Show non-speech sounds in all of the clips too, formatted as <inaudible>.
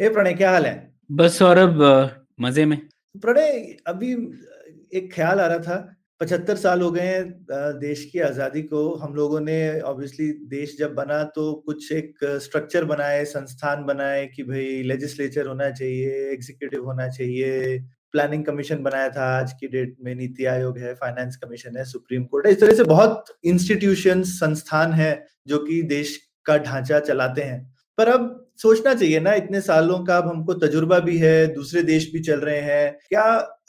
हे प्रणय क्या हाल है? बस सौरभ मज़े में। प्रणय अभी एक ख्याल आ रहा था पचहत्तर साल हो गए हैं देश की आज़ादी को। हम लोगों ने ऑब्वियसली देश जब बना तो कुछ एक स्ट्रक्चर बनाए संस्थान बनाए कि भाई लेजिस्लेचर होना चाहिए एग्जीक्यूटिव होना चाहिए। प्लानिंग कमीशन बनाया था आज की डेट में नीति आयोग है फाइनेंस कमीशन है सुप्रीम कोर्ट है। इस तरह से बहुत इंस्टीट्यूशन संस्थान है जो कि देश का ढांचा चलाते हैं। पर अब सोचना चाहिए ना इतने सालों का अब हमको तजुर्बा भी है दूसरे देश भी चल रहे हैं क्या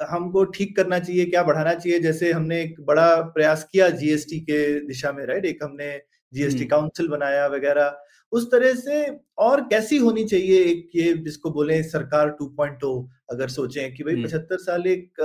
हमको ठीक करना चाहिए क्या बढ़ाना चाहिए जैसे हमने एक बड़ा प्रयास किया जीएसटी के दिशा में राइट एक हमने जीएसटी हम्म। काउंसिल बनाया वगैरह उस तरह से और कैसी होनी चाहिए एक ये जिसको बोले सरकार 2.0 अगर सोचें कि भाई हम्म। पचहत्तर साल एक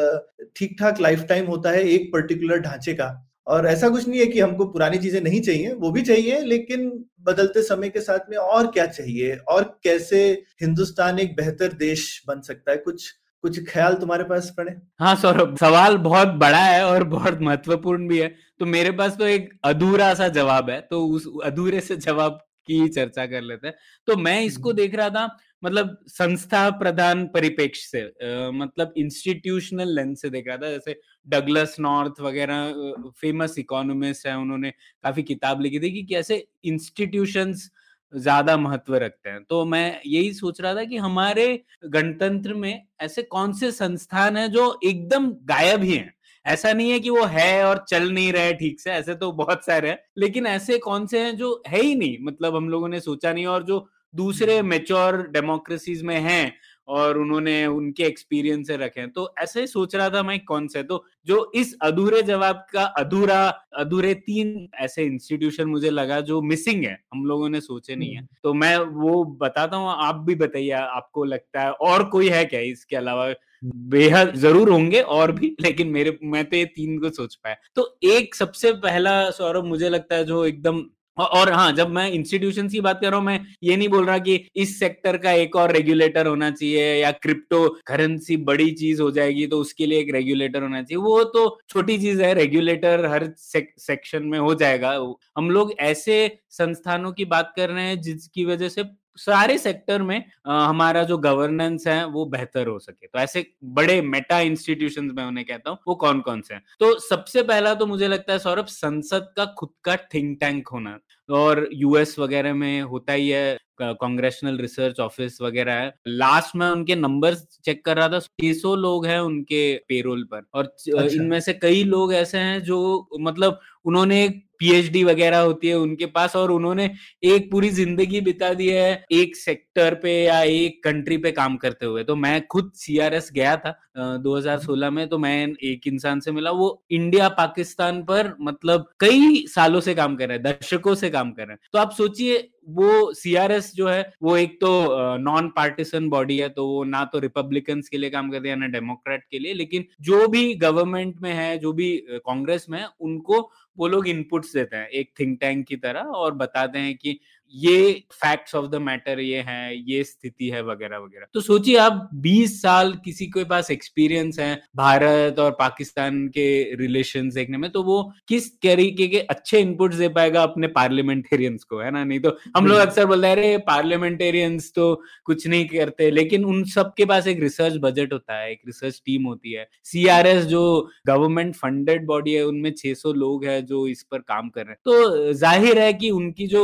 ठीक ठाक लाइफ टाइम होता है एक पर्टिकुलर ढांचे का और ऐसा कुछ नहीं है कि हमको पुरानी चीज़ें नहीं चाहिए, वो भी चाहिए, लेकिन बदलते समय के साथ में और क्या चाहिए? और कैसे हिंदुस्तान एक बेहतर देश बन सकता है? कुछ कुछ ख्याल तुम्हारे पास पड़े? हाँ सौरभ, सवाल बहुत बड़ा है और बहुत महत्वपूर्ण भी है। तो मेरे पास तो एक अधूरा सा जवाब है तो उस अधूरे से जवाब की चर्चा कर लेते हैं। तो मैं इसको। देख रहा था मतलब संस्था प्रधान परिप्रेक्ष्य से अ, मतलब इंस्टीट्यूशनल लेंस से देख रहा था जैसे डगलस नॉर्थ वगैरह फ़ेमस इकोनॉमिस्ट है उन्होंने काफ़ी किताब लिखी थी कि कैसे इंस्टीट्यूशंस ज़्यादा महत्व रखते हैं। तो मैं यही सोच रहा था कि हमारे गणतंत्र में ऐसे कौन से संस्थान हैं जो एकदम गायब ही हैं? ऐसा नहीं है कि वो है और चल नहीं रहे ठीक से ऐसे तो बहुत सारे हैं लेकिन ऐसे कौन से हैं जो है ही नहीं मतलब हम लोगों ने सोचा नहीं और जो दूसरे मेच्योर डेमोक्रेसीज में हैं और उन्होंने उनके एक्सपीरियंस से रखे हैं। तो ऐसे ही सोच रहा था मैं कौन से तो जो इस अधूरे जवाब का अधूरा अधूरे तीन ऐसे इंस्टीट्यूशन मुझे लगा जो मिसिंग है हम लोगों ने सोचे नहीं है। तो मैं वो बताता हूँ आप भी बताइए आपको लगता है और कोई है क्या इसके अलावा? बेहद ज़रूर होंगे और भी लेकिन मेरे मैं तो ये तीन को सोच पाया। तो एक सबसे पहला सौरभ मुझे लगता है जो एकदम और हाँ जब मैं इंस्टीट्यूशन की बात कर रहा हूँ मैं ये नहीं बोल रहा कि इस सेक्टर का एक और रेगुलेटर होना चाहिए या क्रिप्टो करेंसी बड़ी चीज़ हो जाएगी तो उसके लिए एक रेगुलेटर होना चाहिए। वो तो छोटी चीज़ है रेगुलेटर हर सेक, सेक्शन में हो जाएगा। हम लोग ऐसे संस्थानों की बात कर रहे हैं जिसकी वजह से सारे सेक्टर में अ, हमारा जो गवर्नेंस है वो बेहतर हो सके। तो ऐसे बड़े मेटा इंस्टीट्यूशन में उन्हें कहता हूँ वो कौन कौन से हैं? तो सबसे पहला तो मुझे लगता है सौरभ संसद का खुद का थिंक टैंक होना। और यूएस वगैरह में होता ही है कांग्रेशनल रिसर्च ऑफ़िस वगैरह है। लास्ट में उनके नंबर्स चेक कर रहा था 600 लोग हैं उनके पेरोल पर। और अच्छा। इनमें से कई लोग ऐसे हैं जो मतलब उन्होंने पीएचडी वगैरह होती है उनके पास और उन्होंने एक पूरी ज़िंदगी बिता दी है एक सेक्टर पे या एक कंट्री पे काम करते हुए। तो मैं खुद सीआरएस गया था अ, 2016 में तो मैं एक इंसान से मिला। वो इंडिया पाकिस्तान पर मतलब कई सालों से काम कर रहे हैं दशकों से काम कर रहे हैं। तो आप सोचिए वो सीआरएस जो है, वो एक तो नॉन पार्टिसन बॉडी है तो वो ना तो रिपब्लिकन के लिए काम करती है, ना डेमोक्रेट के लिए, लेकिन जो भी गवर्नमेंट में है, जो भी कांग्रेस में है, उनको वो लोग इनपुट्स देते हैं, एक थिंक टैंक की तरह, और बताते हैं कि ये फैक्ट्स ऑफ़ द मैटर ये है ये स्थिति है वगैरह वगैरह। तो सोचिए आप 20 साल किसी के पास एक्सपीरियंस है भारत और पाकिस्तान के रिलेशन देखने में तो वो किस तरीके के अच्छे इनपुट्स दे पाएगा अपने पार्लियामेंटेरियंस को है ना? नहीं तो हम लोग अक्सर बोलते हैं अरे पार्लियामेंटेरियंस तो कुछ नहीं करते। लेकिन उन सब के पास एक रिसर्च बजट होता है एक रिसर्च टीम होती है। सीआरएस जो गवर्नमेंट फंडेड बॉडी है उनमें 600 लोग हैं जो इस पर काम कर रहे हैं। तो ज़ाहिर है कि उनकी जो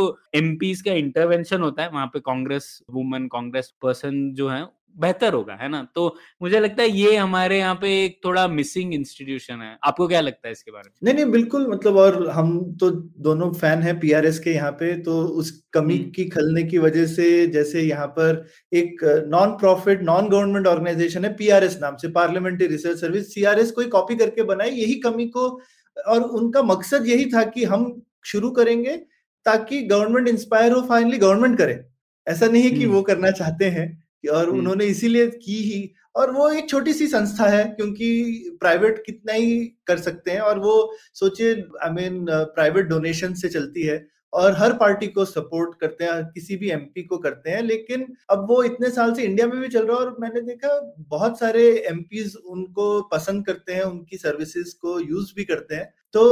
एमपीज का इंटरवेंशन होता है वहाँ पे कांग्रेस वुमन कांग्रेस पर्सन जो है बेहतर होगा है ना? तो मुझे लगता है ये हमारे यहाँ पे एक थोड़ा मिसिंग इंस्टीट्यूशन है। आपको क्या लगता है इसके बारे में? नहीं नहीं बिल्कुल मतलब और हम तो दोनों फ़ैन हैं पीआरएस के यहाँ पे तो उस कमी हम्म। की खलने की वजह से जैसे यहाँ पर एक non profit non government organisation है पीआरएस नाम से पार्लियामेंट्री रिसर्च सर्विस सीआरएस कोई कॉपी करके बनाई यही कमी को और उनका मकसद यही था कि हम शुरू करेंगे ताकि गवर्नमेंट इंस्पायर हो फाइनली गवर्नमेंट करे। ऐसा नहीं है कि वो करना चाहते हैं और उन्होंने इसीलिए की ही। और वो एक छोटी सी संस्था है क्योंकि प्राइवेट कितना ही कर सकते हैं और वो सोचिए आई मीन प्राइवेट डोनेशन से चलती है और हर पार्टी को सपोर्ट करते हैं किसी भी एमपी को करते हैं लेकिन अब वो इतने साल से इंडिया में भी चल रहा है और मैंने देखा बहुत सारे एमपीज उनको पसंद करते हैं उनकी सर्विसेज़ को यूज़ भी करते हैं। तो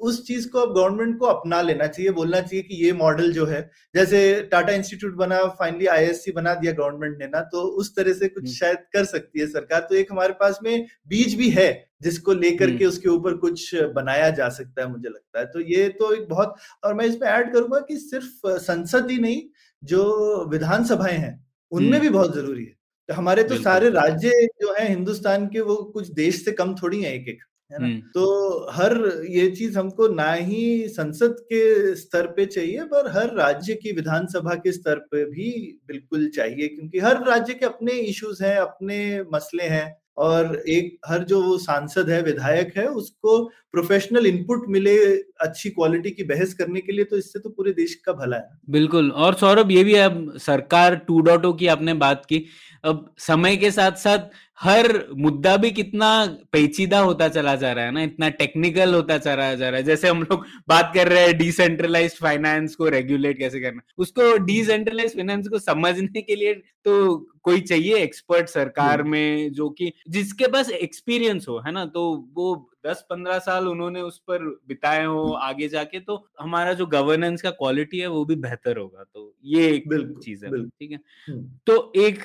उस चीज़ को अब गवर्नमेंट को अपना लेना चाहिए बोलना चाहिए कि ये मॉडल जो है जैसे टाटा इंस्टीट्यूट बना फाइनली आईएससी बना दिया गवर्नमेंट ने ना तो उस तरह से कुछ शायद कर सकती है सरकार। तो एक हमारे पास में बीज भी है जिसको लेकर के उसके ऊपर कुछ बनाया जा सकता है मुझे लगता है। तो ये तो एक बहुत और मैं इसमें ऐड करूँगा कि सिर्फ़ संसद ही नहीं जो विधानसभाएँ हैं उनमें भी बहुत ज़रूरी है। तो हमारे तो सारे राज्य जो है हिंदुस्तान के वो कुछ देश से कम थोड़ी है एक एक है ना? तो हर ये चीज़ हमको ना ही संसद के स्तर पे चाहिए पर हर राज्य की विधानसभा के स्तर पे भी बिल्कुल चाहिए क्योंकि हर राज्य के अपने इश्यूज़ हैं अपने मसले हैं और एक हर जो वो सांसद है विधायक है उसको प्रोफेशनल इनपुट मिले अच्छी क्वालिटी की बहस करने के लिए तो इससे तो पूरे देश का भला है। बिल्कुल। और सौरभ ये भी अब सरकार टू डॉटो की आपने बात की। अब समय के साथ साथ हर मुद्दा भी कितना पेचीदा होता चला जा रहा है ना इतना टेक्निकल होता चला जा रहा है। जैसे हम लोग बात कर रहे हैं डिसेंट्रलाइज फाइनेंस को रेगुलेट कैसे करना। उसको डिसेंट्रलाइज फाइनेंस को समझने के लिए तो कोई चाहिए? एक्सपर्ट सरकार हम्म। में जो कि जिसके पास एक्सपीरियंस हो है ना? तो वो दस पंद्रह साल उन्होंने उस पर बिताए हो आगे जाके तो हमारा जो गवर्नेंस का क्वालिटी है वो भी बेहतर होगा। तो ये एक चीज़ है ठीक है? हम्म। तो एक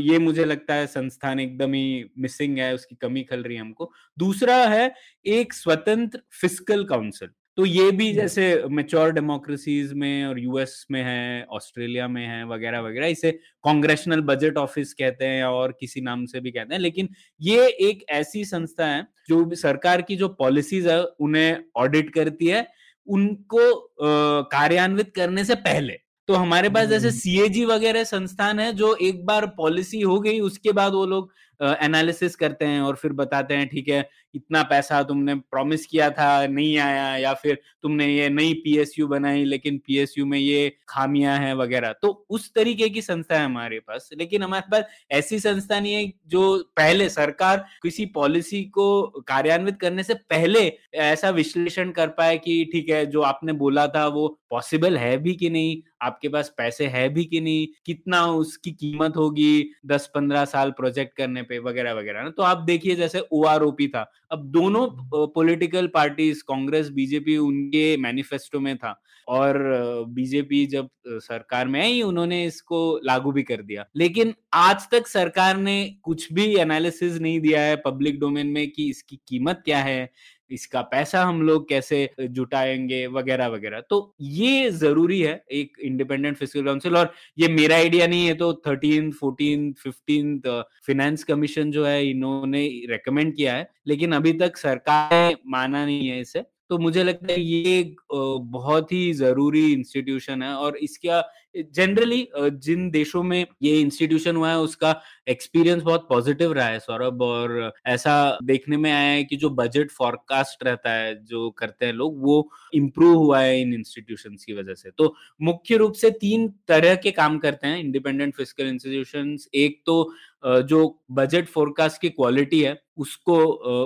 ये मुझे लगता है संस्थान एकदम ही मिसिंग है उसकी कमी खल रही है हमको। दूसरा है एक स्वतंत्र फ़िज़िकल काउंसिल तो ये भी जैसे मेच्योर डेमोक्रेसीज में और यूएस में है ऑस्ट्रेलिया में है वगैरह वगैरह इसे कांग्रेशनल बजट ऑफ़िस कहते हैं और किसी नाम से भी कहते हैं लेकिन ये एक ऐसी संस्था है जो सरकार की जो पॉलिसीज़ है उन्हें ऑडिट करती है उनको कार्यान्वित करने से पहले तो हमारे पास जैसे सीएजी हम्म। वगैरह संस्थान है जो एक बार पॉलिसी हो गई उसके बाद वो लोग एनालिसिस करते हैं और फिर बताते हैं, ठीक है, इतना पैसा तुमने प्रॉमिस किया था, नहीं आया या फिर तुमने ये नई पीएसयू बनाई, लेकिन पीएसयू में ये खामियाँ हैं, वगैरह। तो उस तरीके की संस्था है हमारे पास। लेकिन हमारे पास ऐसी संस्था नहीं है जो पहले सरकार किसी पॉलिसी को कार्यान्वित करने से पहले ऐसा विश्लेषण कर पाए कि, ठीक है, जो आपने बोला था वो पॉसिबल है भी कि नहीं? आपके पास पैसे है भी कि नहीं कितना उसकी कीमत होगी दस पंद्रह साल प्रोजेक्ट करने पे वगैरह वगैरह ना? तो आप देखिए जैसे ओ था। अब दोनों पॉलिटिकल पार्टीज़ कांग्रेस बीजेपी उनके मैनिफेस्टो में था। और बीजेपी जब सरकार में आई उन्होंने इसको लागू भी कर दिया। लेकिन आज तक सरकार ने कुछ भी एनालिसिस नहीं दिया है पब्लिक डोमेन में कि इसकी कीमत क्या है इसका पैसा हम लोग कैसे जुटाएँगे, वगैरह वगैरह। तो ये ज़रूरी है एक इंडिपेंडेंट फ़िज़िकल काउंसिल और ये मेरा आइडिया नहीं है तो thirteen, fourteen, fifteen finance commission जो है, इन्होंने रेकमेंड किया है, लेकिन अभी तक सरकार ने माना नहीं है इसे। तो मुझे लगता है ये बहुत ही ज़रूरी इंस्टीट्यूशन है और इसका जनरली जिन देशों में ये इंस्टीट्यूशन हुआ है, उसका एक्सपीरियंस बहुत पॉजिटिव रहा है, सौरभ। और ऐसा देखने में आया है कि जो बजट फॉरकास्ट रहता है, जो करते हैं लोग, वो इम्प्रूव हुआ है इन इंस्टीट्यूशन की वजह से। तो मुख्य रूप से तीन तरह के काम करते हैं इंडिपेंडेंट फ़िज़िकल इंस्टीट्यूशन एक तो जो बजट फोरकास्ट की क्वालिटी है, उसको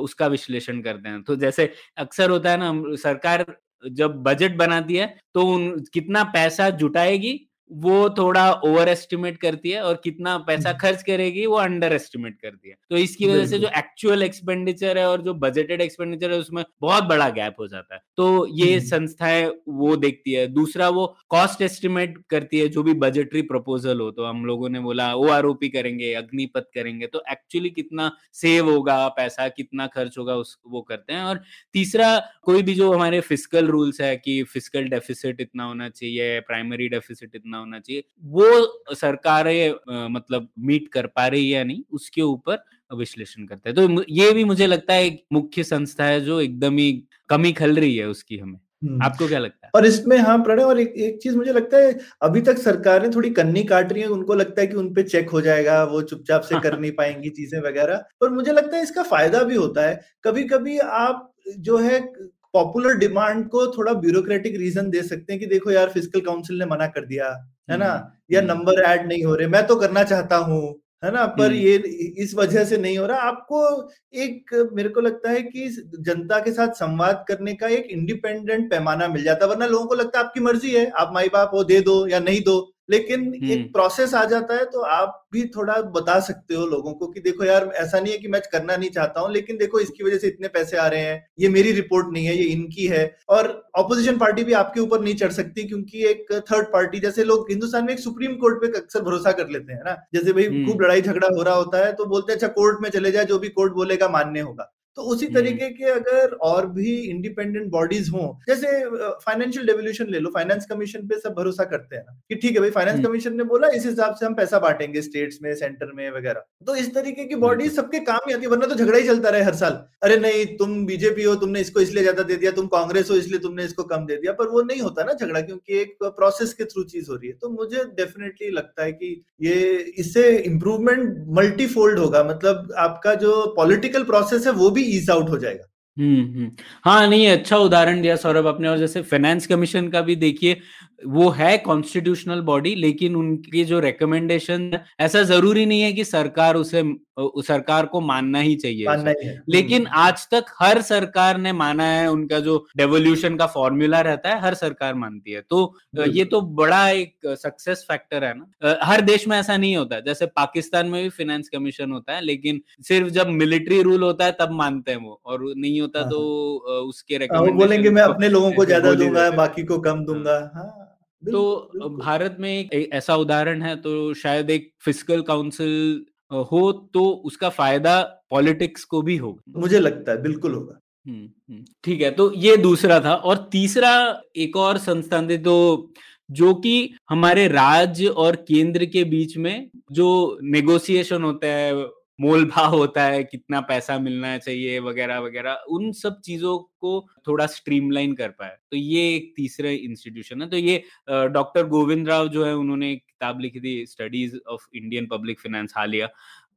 उसका विश्लेषण करते हैं। तो जैसे अक्सर होता है ना सरकार जब बजट बनाती है तो उन, कितना पैसा जुटाएगी वो थोड़ा ओवर एस्टिमेट करती है और कितना पैसा हम्म। खर्च करेगी वो अंडर एस्टिमेट करती है। तो इसकी वजह से जो एक्चुअल एक्सपेंडिचर है और जो बजटेड एक्सपेंडिचर है उसमें बहुत बड़ा गैप हो जाता है। तो ये हम्म। संस्थाएँ वो देखती है। दूसरा वो कॉस्ट एस्टिमेट करती है जो भी बजटरी प्रपोजल हो तो हम लोगों ने बोला ओ आर करेंगे अग्निपथ करेंगे। तो एक्चुअली कितना सेव होगा पैसा कितना खर्च होगा उस वो करते हैं। और तीसरा कोई भी जो हमारे फ़िज़िकल रूल्स है कि फ़िज़िकल डेफिसिट इतना होना चाहिए प्राइमरी डेफिसिट इतना होना चाहिए। वो सरकारें मतलब मीट कर पा रही है या नहीं उसके ऊपर विश्लेषण करते हैं। तो ये भी मुझे लगता है एक मुख्य संस्था है जो एकदम ही कमी खल रही है उसकी हमें। हम्म। आपको क्या लगता है? और इसमें हाँ प्रणय और एक, एक चीज़ मुझे लगता है अभी तक सरकार ने थोड़ी कन्नी काट रही है उनको लगता है कि उनपे चेक हो जाएगा वो चुपचाप से कर नहीं पाएँगी <laughs> चीज़ें वगैरह। पर मुझे लगता है इसका फ़ायदा भी होता है। कभी कभी आप जो है पॉपुलर डिमांड को थोड़ा ब्यूरोक्रेटिक रीजन दे सकते हैं कि देखो यार फ़िज़िकल काउंसिल ने मना कर दिया। है ना? या नंबर ऐड नहीं हो रहे मैं तो करना चाहता हूँ है ना? पर ये इस वजह से नहीं हो रहा। आपको एक मेरे को लगता है कि जनता के साथ संवाद करने का एक इंडिपेंडेंट पैमाना मिल जाता वरना लोगों को लगता है आपकी मर्ज़ी है आप माई बाप हो दे दो या नहीं दो। लेकिन एक प्रोसेस आ जाता है तो आप भी थोड़ा बता सकते हो लोगों को कि देखो यार ऐसा नहीं है कि मैं करना नहीं चाहता हूँ लेकिन देखो इसकी वजह से इतने पैसे आ रहे हैं ये मेरी रिपोर्ट नहीं है ये इनकी है। और ऑपोजिशन पार्टी भी आपके ऊपर नहीं चढ़ सकती क्योंकि एक थर्ड पार्टी जैसे लोग हिंदुस्तान में एक सुप्रीम कोर्ट पे अक्सर भरोसा कर लेते हैं ना? जैसे भाई खूब लड़ाई झगड़ा हो रहा होता है तो बोलते हैं अच्छा कोर्ट में चले जाए जो भी कोर्ट बोलेगा मान्य होगा। तो उसी हम्म। तरीके के अगर और भी इंडिपेंडेंट बॉडीज हों जैसे फाइनेंशियल डेवल्यूशन ले लो फाइनेंस कमीशन पे सब भरोसा करते हैं ना कि ठीक है भाई फाइनेंस हम्म। कमीशन ने बोला इस हिसाब से हम पैसा बांटेंगे स्टेट्स में सेंटर में वगैरह। तो इस तरीके की बॉडीज सबके काम ही आती है वरना तो झगड़ा ही चलता रहे हर साल। अरे नहीं तुम बीजेपी हो तुमने इसको इसलिए ज़्यादा दे दिया तुम कांग्रेस हो इसलिए तुमने इसको कम दे दिया पर वो नहीं होता ना झगड़ा क्योंकि एक प्रोसेस के थ्रू चीज़ हो रही है। तो मुझे डेफिनेटली लगता है कि ये इससे इंप्रूवमेंट मल्टीफोल्ड होगा। मतलब आपका जो पॉलिटिकल प्रोसेस है वो भी ईज आउट हो जाएगा। हम्म हम्म। हाँ नहीं अच्छा उदाहरण दिया सौरभ आपने, और जैसे फाइनेंस कमीशन का भी देखिए वो है कॉन्स्टिट्यूशनल बॉडी लेकिन उनकी जो रिकमेंडेशन ऐसा ज़रूरी नहीं है कि सरकार उसे सरकार को मानना ही चाहिए मानना ही है। लेकिन हम्म। आज तक हर सरकार ने माना है उनका जो डेवोल्यूशन का फॉर्मूला रहता है हर सरकार मानती है। तो ये तो बड़ा एक सक्सेस फैक्टर है ना। हर देश में ऐसा नहीं होता। जैसे पाकिस्तान में भी फाइनेंस कमीशन होता है लेकिन सिर्फ़ जब मिलिट्री रूल होता है तब मानते हैं वो। और नहीं होता हाँ, तो हाँ। उसके बोलेंगे मैं अपने लोगों को ज़्यादा दूँगा बाकी को कम हाँ। दूँगा हाँ। तो भारत में एक ऐसा उदाहरण है तो शायद एक फ़िज़िकल काउंसिल हो तो उसका फ़ायदा पॉलिटिक्स को भी होगा मुझे लगता है बिल्कुल होगा। ठीक है तो ये दूसरा था और तीसरा एक और संस्थान थे तो जो कि हमारे राज्य और केंद्र के बीच में जो नेगोशिएशन होता है मोल भाव होता है, कितना पैसा मिलना चाहिए, वगैरह वगैरह, उन सब चीज़ों को थोड़ा स्ट्रीमलाइन कर पाए। तो ये एक तीसरा इंस्टीट्यूशन है। तो ये डॉक्टर गोविंद राव जो है, उन्होंने किताब लिखी थी, studies of Indian public finance हालिया।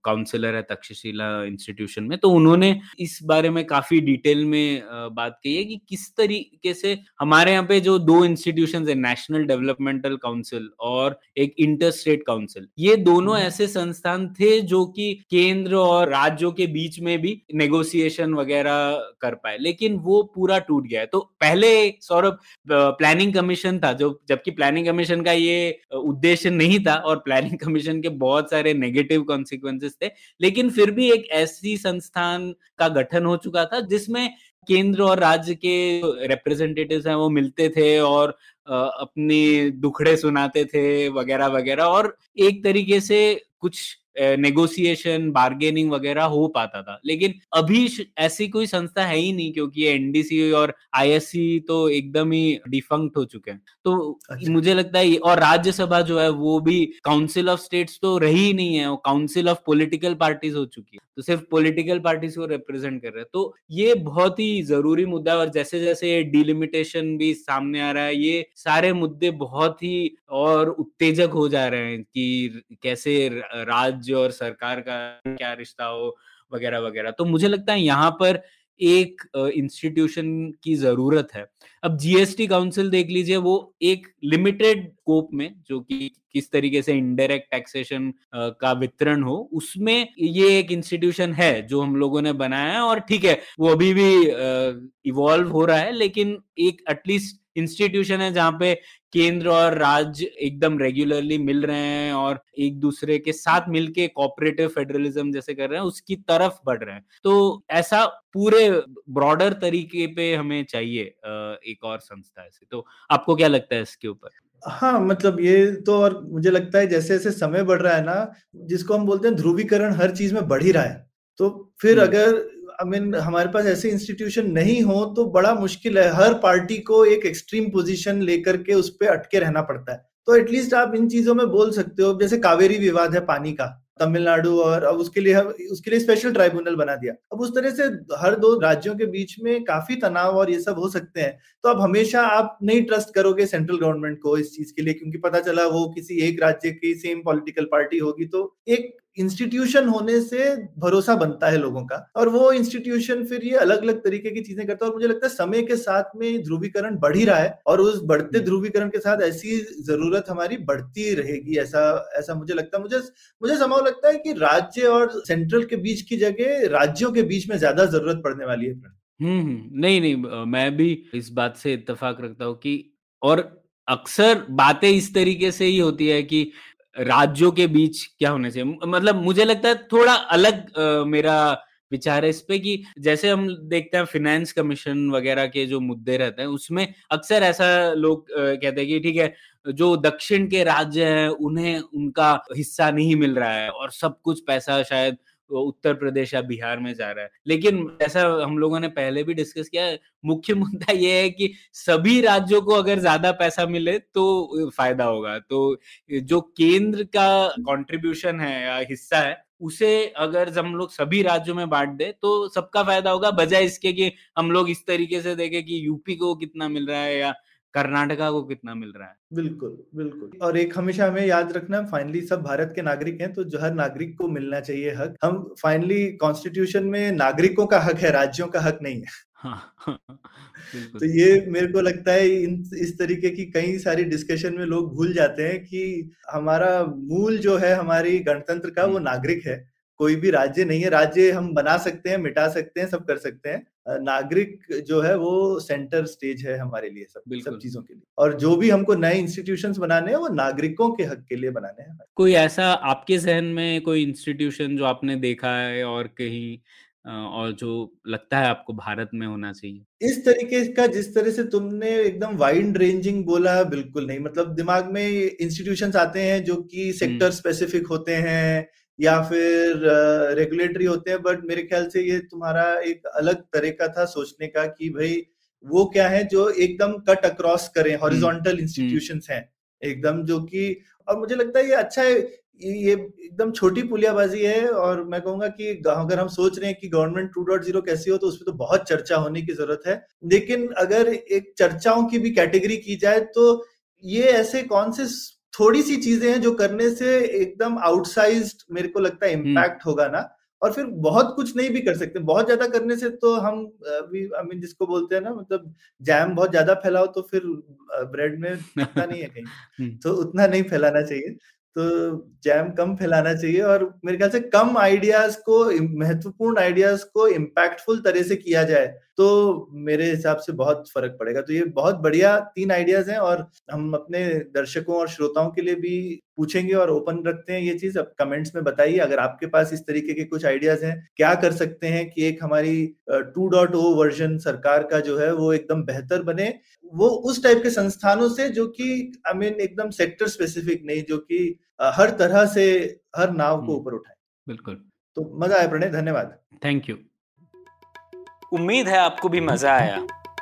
काउंसलर है तक्षशिला इंस्टीट्यूशन में तो उन्होंने इस बारे में काफ़ी डिटेल में बात की है कि किस तरीके से हमारे यहाँ पे जो दो इंस्टीट्यूशन है नेशनल डेवलपमेंटल काउंसिल और एक इंटर स्टेट काउंसिल ये दोनों हम्म। ऐसे संस्थान थे जो कि केंद्र और राज्यों के बीच में भी नेगोशिएशन वगैरह कर पाए लेकिन वो पूरा टूट गया है तो पहले सौरभ प्लानिंग कमीशन था जो जबकि प्लानिंग कमीशन का ये उद्देश्य नहीं था और प्लानिंग कमीशन के बहुत सारे नेगेटिव कॉन्सिक्वेंसेस थे, लेकिन फिर भी एक ऐसी संस्थान का गठन हो चुका था, जिसमें केंद्र और राज्य के रिप्रेजेंटेटिव हैं, वो मिलते थे और अपनी दुखड़े सुनाते थे, वगैरह वगैरह, और एक तरीके से कुछ नेगोशिएशन बार्गेनिंग वगैरह हो पाता था। लेकिन अभी ऐसी कोई संस्था है ही नहीं क्योंकि एनडीसी और आईएससी तो एकदम ही डिफंक्ट हो चुके हैं। तो अच्छा। मुझे लगता है और राज्यसभा जो है वो भी काउंसिल ऑफ़ स्टेट्स तो रही ही नहीं है वो काउंसिल ऑफ़ पॉलिटिकल पार्टीज़ हो चुकी है। तो सिर्फ़ पोलिटिकल पार्टीज़ को रिप्रेजेंट कर रहे हैं। तो ये बहुत ही ज़रूरी मुद्दा है और जैसे जैसे डिलिमिटेशन भी सामने आ रहा है ये सारे मुद्दे बहुत ही और उत्तेजक हो जा रहे हैं कि कैसे राज्य और सरकार का क्या रिश्ता हो, वगैरह वगैरह। तो मुझे लगता है यहाँ पर एक इंस्टीट्यूशन की ज़रूरत है। अब जीएसटी काउंसिल देख लीजिए, वो एक लिमिटेड स्कोप में, जो कि किस तरीके से इनडायरेक्ट टैक्सेशन का वितरण हो, उसमें ये एक इंस्टीट्यूशन है, जो हम लोगों ने बनाया है। और ठीक है, वो अभी भी इवॉल्व हो रहा है, लेकिन एक एटलीस्ट इंस्टीट्यूशन है जहाँ पे केंद्र और राज्य एकदम रेगुलरली मिल रहे हैं और एक दूसरे के साथ मिलके कोऑपरेटिव फेडरलिज्म जैसे कर रहे हैं उसकी तरफ़ बढ़ रहे हैं। तो ऐसा पूरे ब्रॉडर तरीके पे हमें चाहिए एक और संस्था ऐसे। तो आपको क्या लगता है इसके ऊपर? हाँ मतलब ये तो और मुझे लगता है जैसे जैसे समय बढ़ रहा है ना जिसको हम बोलते हैं ध्रुवीकरण हर चीज़ में बढ़ ही रहा है। तो फिर हम्म। अगर आई मीन हमारे पास ऐसे इंस्टीट्यूशन नहीं हो तो बड़ा मुश्किल है। हर पार्टी को एक एक्सट्रीम पोजीशन लेकर के उस पर अटके रहना पड़ता है। तो एटलीस्ट आप इन चीज़ों में बोल सकते हो। जैसे कावेरी विवाद है पानी का, तमिलनाडु और अब उसके लिए उसके लिए स्पेशल ट्राइब्यूनल बना दिया। अब उस तरह से हर दो राज्यों के बीच में काफ़ी तनाव और ये सब हो सकते हैं। तो अब हमेशा आप नहीं ट्रस्ट करोगे सेंट्रल गवर्नमेंट को इस चीज़ के लिए, क्योंकि पता चला वो किसी एक राज्य की सेम पॉलिटिकल पार्टी होगी तो एक इंस्टीट्यूशन होने से भरोसा बनता है लोगों का। और वो इंस्टीट्यूशन फिर ये अलग अलग तरीके की चीज़ें करता है और मुझे लगता है समय के साथ में ध्रुवीकरण बढ़ ही रहा है और उस बढ़ते हम्म। ध्रुवीकरण के साथ ऐसी ज़रूरत हमारी बढ़ती रहेगी ऐसा ऐसा मुझे लगता है। मुझे मुझे संभव लगता है कि राज्य और सेंट्रल के बीच की जगह राज्यों के बीच में ज़्यादा ज़रूरत पड़ने वाली है। हम्म हम्म, नहीं नहीं मैं भी इस बात से इतफाक रखता हूँ कि और अक्सर बातें इस तरीके से ही होती है कि राज्यों के बीच क्या होने चाहिए? मतलब मुझे लगता है थोड़ा अलग आ, मेरा विचार है इस पे कि जैसे हम देखते हैं फिनेंस कमीशन वगैरह के जो मुद्दे रहते हैं उसमें अक्सर ऐसा लोग कहते हैं कि ठीक है जो दक्षिण के राज्य हैं उन्हें उनका हिस्सा नहीं मिल रहा है और सब कुछ पैसा शायद उत्तर प्रदेश या बिहार में जा रहा है। लेकिन ऐसा हम लोगों ने पहले भी डिस्कस किया मुख्य मुद्दा ये है कि सभी राज्यों को अगर ज़्यादा पैसा मिले तो फ़ायदा होगा। तो जो केंद्र का कंट्रीब्यूशन है या हिस्सा है उसे अगर हम लोग सभी राज्यों में बांट दे तो सबका फ़ायदा होगा बजाय इसके कि हम लोग इस तरीके से देखें कि यूपी को कितना मिल रहा है या कर्नाटका को कितना मिल रहा है? बिल्कुल बिल्कुल। और एक हमेशा हमें याद रखना फाइनली सब भारत के नागरिक हैं तो जो हर नागरिक को मिलना चाहिए हक। हम फाइनली कॉन्स्टिट्यूशन में नागरिकों का हक है राज्यों का हक नहीं है। हाँ, तो ये मेरे को लगता है इन इस तरीके की कई सारी डिस्कशन में लोग भूल जाते हैं कि हमारा मूल जो है हमारी गणतंत्र का वो नागरिक है। कोई भी राज्य नहीं है। राज्य हम बना सकते हैं मिटा सकते हैं सब कर सकते हैं। नागरिक जो है वो सेंटर स्टेज है हमारे लिए सब सब चीज़ों के लिए। और जो भी हमको नए इंस्टीट्यूशन बनाने हैं वो नागरिकों के हक के लिए बनाने हैं कोई ऐसा आपके जहन में कोई इंस्टीट्यूशन जो आपने देखा है और कहीं और जो लगता है आपको भारत में होना चाहिए? इस तरीके का जिस तरह से तुमने एकदम वाइड रेंजिंग बोला बिल्कुल नहीं। मतलब दिमाग में इंस्टीट्यूशंस आते हैं जो कि सेक्टर स्पेसिफिक होते हैं या फिर रेगुलेटरी होते हैं बट मेरे ख्याल से ये तुम्हारा एक अलग तरीका था सोचने का कि भाई वो क्या है जो एकदम कट अक्रॉस करें हॉरिजॉन्टल इंस्टीट्यूशंस हैं एकदम जो कि और मुझे लगता है ये अच्छा है ये एकदम छोटी पुलियाबाजी है और मैं कहूँगा कि अगर हम सोच रहे हैं कि गवर्नमेंट टू डॉट ज़ीरो कैसी हो तो उसमें तो बहुत चर्चा होने की ज़रूरत है लेकिन अगर एक चर्चाओं की भी कैटेगरी की जाए तो ये ऐसे कौन से थोड़ी सी चीज़ें हैं जो करने से एकदम आउटसाइज मेरे को लगता है इम्पैक्ट होगा ना। और फिर बहुत कुछ नहीं भी कर सकते। बहुत ज़्यादा करने से तो हम आई मीन जिसको बोलते हैं ना मतलब जैम बहुत ज़्यादा फैलाओ तो फिर ब्रेड में उतना नहीं है कहीं। <laughs> तो उतना नहीं फैलाना चाहिए। तो जैम कम फैलाना चाहिए और मेरे ख्याल से कम आइडियाज़ को, महत्वपूर्ण आइडियाज़ को इम्पैक्टफुल तरह से किया जाए तो मेरे हिसाब से बहुत फ़र्क पड़ेगा। तो ये बहुत बढ़िया तीन आइडियाज़ हैं और हम अपने दर्शकों और श्रोताओं के लिए भी पूछेंगे और ओपन रखते हैं ये चीज़। अब कमेंट्स में बताइए अगर आपके पास इस तरीके के कुछ आइडियाज़ हैं क्या कर सकते हैं कि एक हमारी टू डॉट ओ वर्जन सरकार का जो है वो एकदम बेहतर बने? वो उस टाइप के संस्थानों से जो कि आई मीन एकदम सेक्टर स्पेसिफिक नहीं जो कि हर तरह से हर नाव को ऊपर उठाए। बिल्कुल। तो मज़ा आया प्रणय धन्यवाद। थैंक यू उम्मीद है आपको भी मज़ा आया।